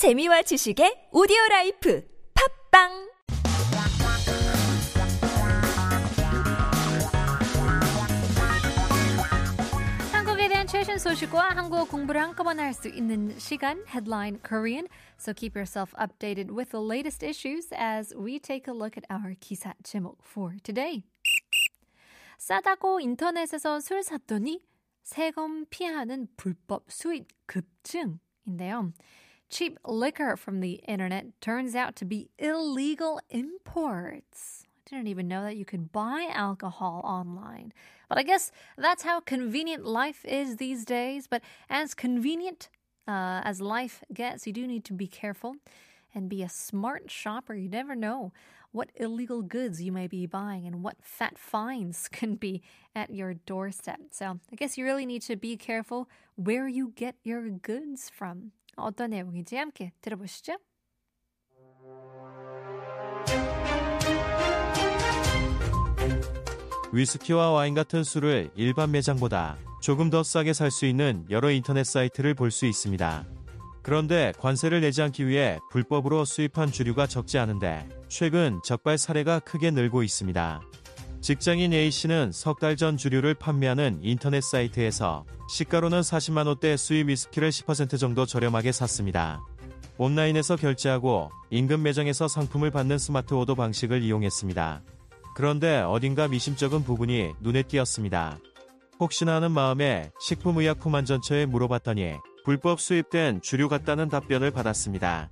재미와 지식의 오디오 라이프 팝빵 최신 소식과 한국어 공부를 한꺼번에 할 수 있는 시간 Headline Korean. So keep yourself updated with the latest issues as we take a look at our 기사 제목 for today. 싸다고 인터넷에서 술 샀더니 세금 피하는 불법 수입 급증인데요. Cheap liquor from the internet turns out to be illegal imports. I didn't even know that you could buy alcohol online. But I guess that's how convenient life is these days. But as convenient uh, as life gets, you do need to be careful and be a smart shopper. You never know what illegal goods you may be buying and what fat fines can be at your doorstep. So I guess you really need to be careful where you get your goods from. 어떤 내용인지 함께 들어보시죠. 위스키와 와인 같은 술을 일반 매장보다 조금 더 싸게 살 수 있는 여러 인터넷 사이트를 볼 수 있습니다. 그런데 관세를 내지 않기 위해 불법으로 수입한 주류가 적지 않은데 최근 적발 사례가 크게 늘고 있습니다. 직장인 A씨는 석 달 전 주류를 판매하는 인터넷 사이트에서 시가로는 40만 원대 수입 위스키를 10% 정도 저렴하게 샀습니다. 온라인에서 결제하고 인근 매장에서 상품을 받는 스마트 오더 방식을 이용했습니다. 그런데 어딘가 미심쩍은 부분이 눈에 띄었습니다. 혹시나 하는 마음에 식품의약품안전처에 물어봤더니 불법 수입된 주류 같다는 답변을 받았습니다.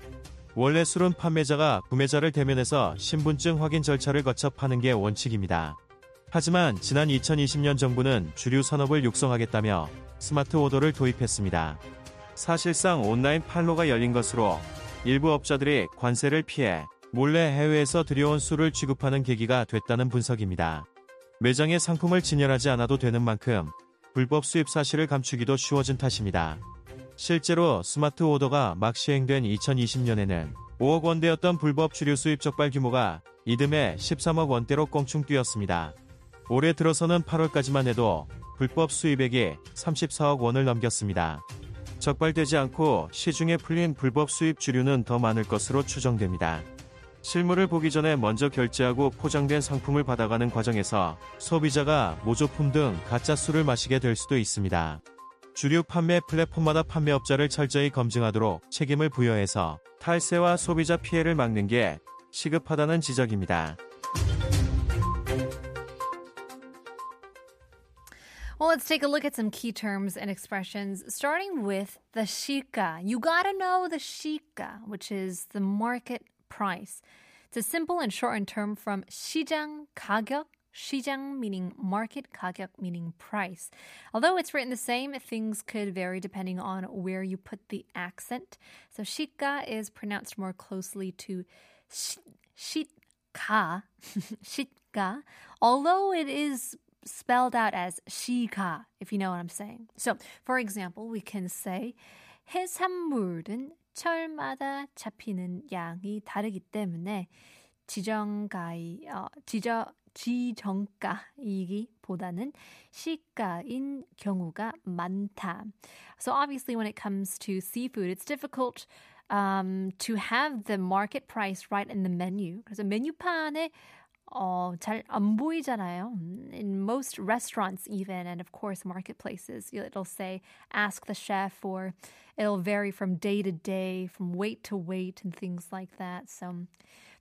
원래 술은 판매자가 구매자를 대면해서 신분증 확인 절차를 거쳐 파는 게 원칙입니다. 하지만 지난 2020년 정부는 주류 산업을 육성하겠다며 스마트 오더를 도입했습니다. 사실상 온라인 판로가 열린 것으로 일부 업자들이 관세를 피해 몰래 해외에서 들여온 술을 취급하는 계기가 됐다는 분석입니다. 매장에 상품을 진열하지 않아도 되는 만큼 불법 수입 사실을 감추기도 쉬워진 탓입니다. 실제로 스마트 오더가 막 시행된 2020년에는 5억 원대였던 불법 주류 수입 적발 규모가 이듬해 13억 원대로 껑충 뛰었습니다. 올해 들어서는 8월까지만 해도 불법 수입액이 34억 원을 넘겼습니다. 적발되지 않고 시중에 풀린 불법 수입 주류는 더 많을 것으로 추정됩니다. 실물을 보기 전에 먼저 결제하고 포장된 상품을 받아가는 과정에서 소비자가 모조품 등 가짜 술을 마시게 될 수도 있습니다. 주류 판매 플랫폼마다 판매업자를 철저히 검증하도록 책임을 부여해서 탈세와 소비자 피해를 막는 게 시급하다는 지적입니다. Well, let's take a look at some key terms and expressions, starting with the shika. You gotta know the shika, which is the market price. It's a simple and shortened term from 시장 가격, 시장 meaning market, 가격 meaning price. Although it's written the same, things could vary depending on where you put the accent. So shika is pronounced more closely to 시, 시가, 시가, although it is spelled out as 시가, if you know what I'm saying. So, for example, we can say 해산물은 철마다 잡히는 양이 다르기 때문에 지정가이 어, 지저 지정가이기보다는 시가인 경우가 많다. So obviously, when it comes to seafood, it's difficult um, to have the market price right in the menu. 그래서 메뉴판에 어, 잘 안 보이잖아요. In most restaurants, even, and of course, marketplaces, it'll say, ask the chef, or it'll vary from day to day, from weight to weight, and things like that. So,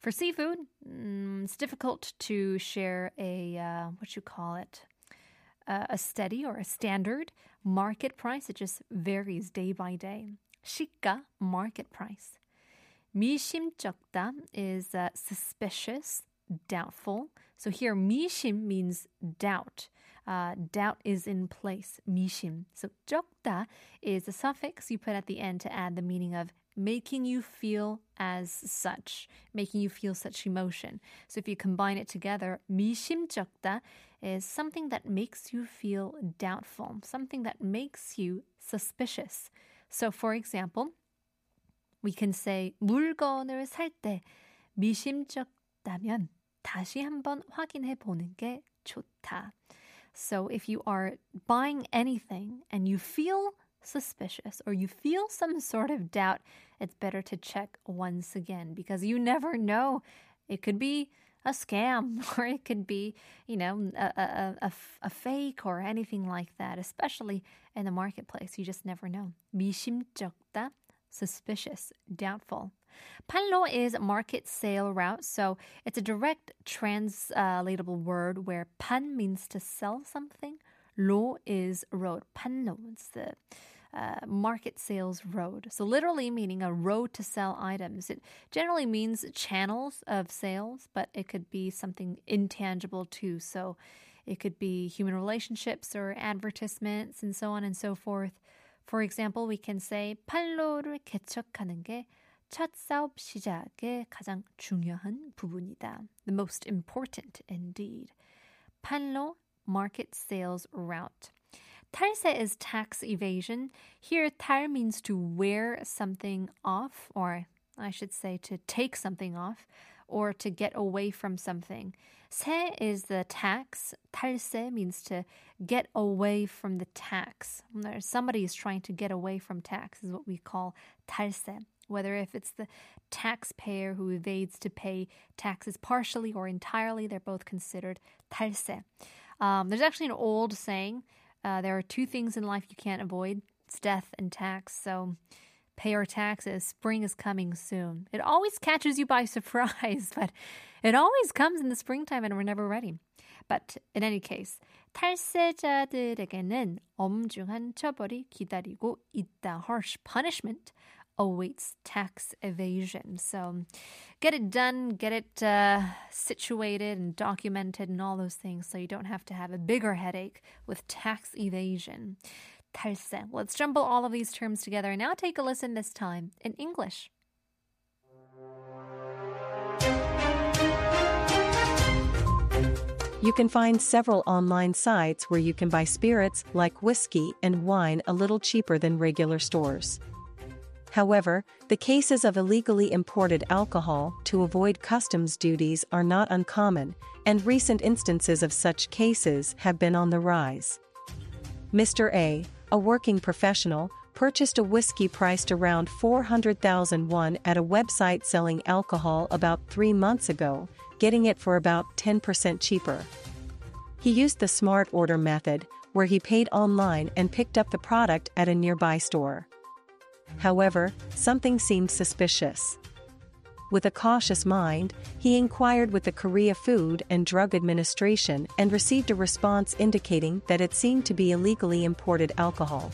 for seafood, mm, it's difficult to share a, uh, what you call it, uh, a steady or a standard market price. It just varies day by day. 시가, market price. 미심쩍다 is uh, suspicious, doubtful. So here, 미심 means doubt. Uh, doubt is in place, 미심. So 적다 is a suffix you put at the end to add the meaning of making you feel as such, making you feel such emotion. So if you combine it together, 미심쩍다 is something that makes you feel doubtful, something that makes you suspicious. So for example, we can say 물건을 살 때 미심쩍다면 다시 한번 확인해 보는 게 좋다. So if you are buying anything and you feel suspicious or you feel some sort of doubt, it's better to check once again because you never know. It could be a scam or it could be, you know, a, a, a, a fake or anything like that, especially in the marketplace. You just never know. 미심쩍다, suspicious, doubtful. Panlo is market sale route, so it's a direct translatable word where pan means to sell something, lo is road. Panlo is the uh, market sales road. So, literally meaning a road to sell items. It generally means channels of sales, but it could be something intangible too. So, it could be human relationships or advertisements and so on and so forth. For example, we can say 판로를 개척하는 게 첫 사업 시작의 가장 중요한 부분이다. The most important indeed. 판로 market sales route. 탈세 is tax evasion. Here, 탈 means to wear something off, or I should say to take something off, or to get away from something. 세 is the tax. 탈세 means to get away from the tax. Somebody is trying to get away from tax is what we call 탈세. Whether if it's the taxpayer who evades to pay taxes partially or entirely, they're both considered 탈세. Um, there's actually an old saying uh, there are two things in life you can't avoid it's death and tax. So pay your taxes. Spring is coming soon. It always catches you by surprise, but it always comes in the springtime and we're never ready. But in any case, 탈세자들에게는 엄중한 처벌이 기다리고 있다. Harsh punishment awaits tax evasion. So get it done, get it uh, situated and documented and all those things so you don't have to have a bigger headache with tax evasion. Let's jumble all of these terms together and now take a listen this time in English. You can find several online sites where you can buy spirits like whiskey and wine a little cheaper than regular stores. However, the cases of illegally imported alcohol to avoid customs duties are not uncommon, and recent instances of such cases have been on the rise. Mr. A, a working professional, purchased a whiskey priced around 400,000 won at a website selling alcohol about three months ago, getting it for about 10% cheaper. He used the smart order method, where he paid online and picked up the product at a nearby store. However, something seemed suspicious. With a cautious mind, he inquired with the Korea Food and Drug Administration and received a response indicating that it seemed to be illegally imported alcohol.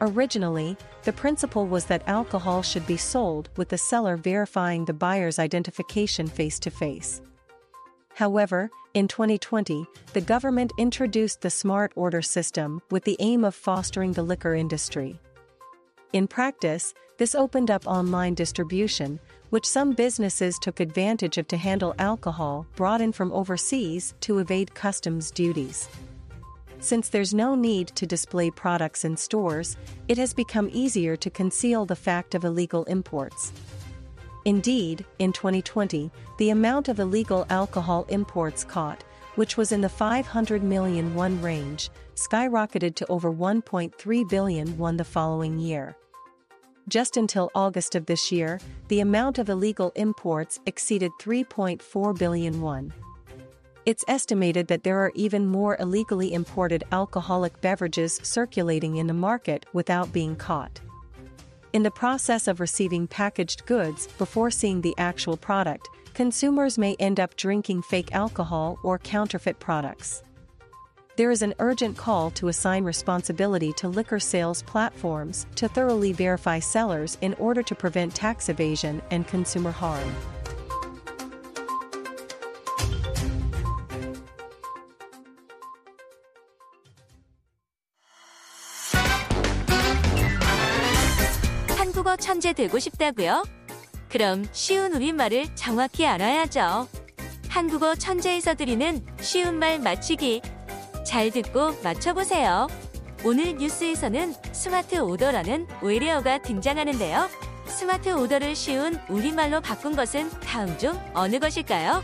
Originally, the principle was that alcohol should be sold with the seller verifying the buyer's identification face to face. However, in 2020, the government introduced the Smart Order system with the aim of fostering the liquor industry. In practice, this opened up online distribution, which some businesses took advantage of to handle alcohol brought in from overseas to evade customs duties. Since there's no need to display products in stores, it has become easier to conceal the fact of illegal imports. Indeed, in 2020, the amount of illegal alcohol imports caught, which was in the 500 million won range, skyrocketed to over 1.3 billion won the following year. Just until August of this year, the amount of illegal imports exceeded 3.4 billion won. It's estimated that there are even more illegally imported alcoholic beverages circulating in the market without being caught. In the process of receiving packaged goods before seeing the actual product, consumers may end up drinking fake alcohol or counterfeit products there is an urgent call to assign responsibility to liquor sales platforms to thoroughly verify sellers in order to prevent tax evasion and consumer harm. 한국어 천재 되고 싶다고요? 그럼 쉬운 우리말을 정확히 알아야죠. 한국어 천재에서 드리는 쉬운 말 맞추기 잘 듣고 맞춰보세요. 오늘 뉴스에서는 스마트 오더라는 외래어가 등장하는데요. 스마트 오더를 쉬운 우리말로 바꾼 것은 다음 중 어느 것일까요?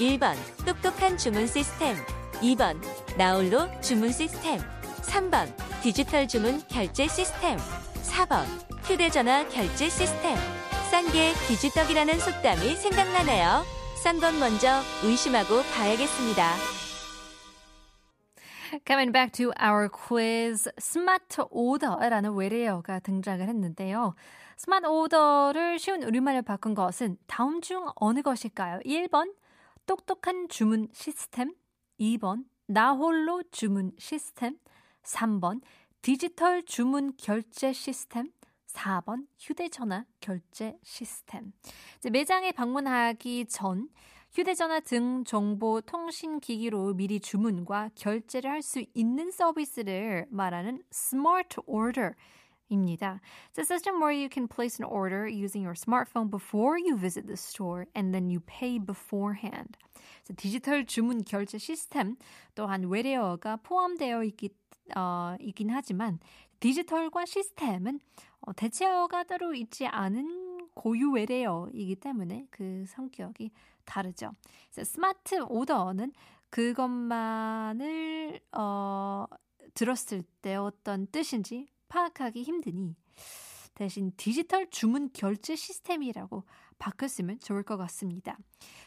1번 똑똑한 주문 시스템 2번 나홀로 주문 시스템 3번 디지털 주문 결제 시스템 4번 휴대전화 결제 시스템. 싼 게 기지떡이라는 속담이 생각나네요. 싼 건 먼저 의심하고 봐야겠습니다. Coming back to our quiz, 스마트 오더라는 외래어가 등장을 했는데요. 스마트 오더를 쉬운 우리말로 바꾼 것은 다음 중 어느 것일까요? 1번, 똑똑한 주문 시스템. 2번, 나홀로 주문 시스템. 3번, 디지털 주문 결제 시스템. 4번, 휴대전화 결제 시스템. 이제 매장에 방문하기 전 휴대전화 등 정보 통신 기기로 미리 주문과 결제를 할 수 있는 서비스를 말하는 smart order. 입니다. It's a system where you can place an order using your smartphone before you visit the store and then you pay beforehand. 디지털 주문 결제 시스템 또한 외래어가 포함되어 있기, 어, 있긴 하지만 디지털과 시스템은 어, 대체어가 따로 있지 않은 고유 외래어이기 때문에 그 성격이 다르죠. 그래서 스마트 오더는 그것만을 어, 들었을 때 어떤 뜻인지 파악하기 힘드니 대신 디지털 주문 결제 시스템이라고 바꿨으면 좋을 것 같습니다.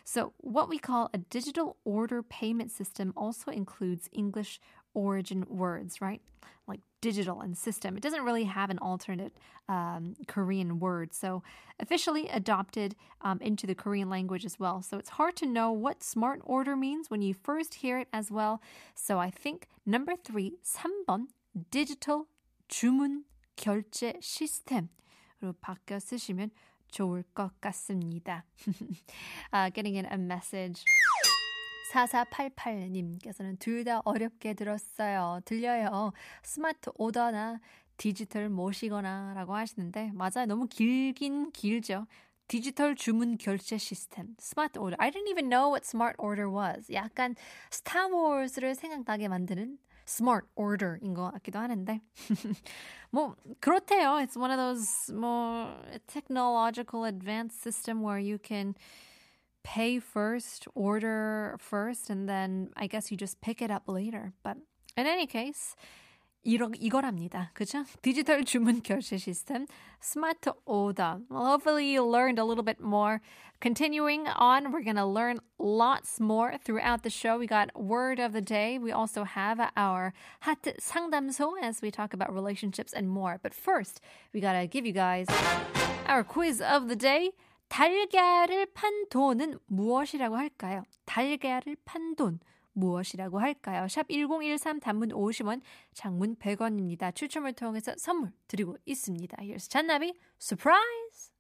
So what we call a digital order payment system also includes English origin words, right? Like digital and system. It doesn't really have an alternate um, Korean word. So officially adopted um, into the Korean language as well. So it's hard to know what smart order means when you first hear it as well. So I think number three, 3번, digital 주문 결제 시스템으로 바꿔 쓰시면 좋을 것 같습니다. uh, getting in a message. 4488님께서는 둘 다 어렵게 들었어요. 들려요. 스마트 오더나 디지털 모시거나 라고 하시는데, 맞아요. 너무 길긴 길죠. 디지털 주문 결제 시스템, 스마트 오더. I didn't even know what smart order was. 약간 스타워즈를 생각나게 만드는 smart order인 것 같기도 하는데. 뭐, 그렇대요. It's one of those more technological advanced system where you can pay first, order first, and then I guess you just pick it up later. But in any case, 이러, 이거랍니다. 그죠? 디지털 주문 결제 시스템, 스마트 오더. Well, hopefully you learned a little bit more. Continuing on, we're going to learn lots more throughout the show. We got word of the day. We also have our 하트 상담소 as we talk about relationships and more. But first, we got to give you guys our quiz of the day. 달걀을 판 돈은 무엇이라고 할까요? 달걀을 판 돈. 무엇이라고 할까요? 샵 1013 단문 50원, 장문 100원입니다. 추첨을 통해서 선물 드리고 있습니다. Here's 잔나비 surprise!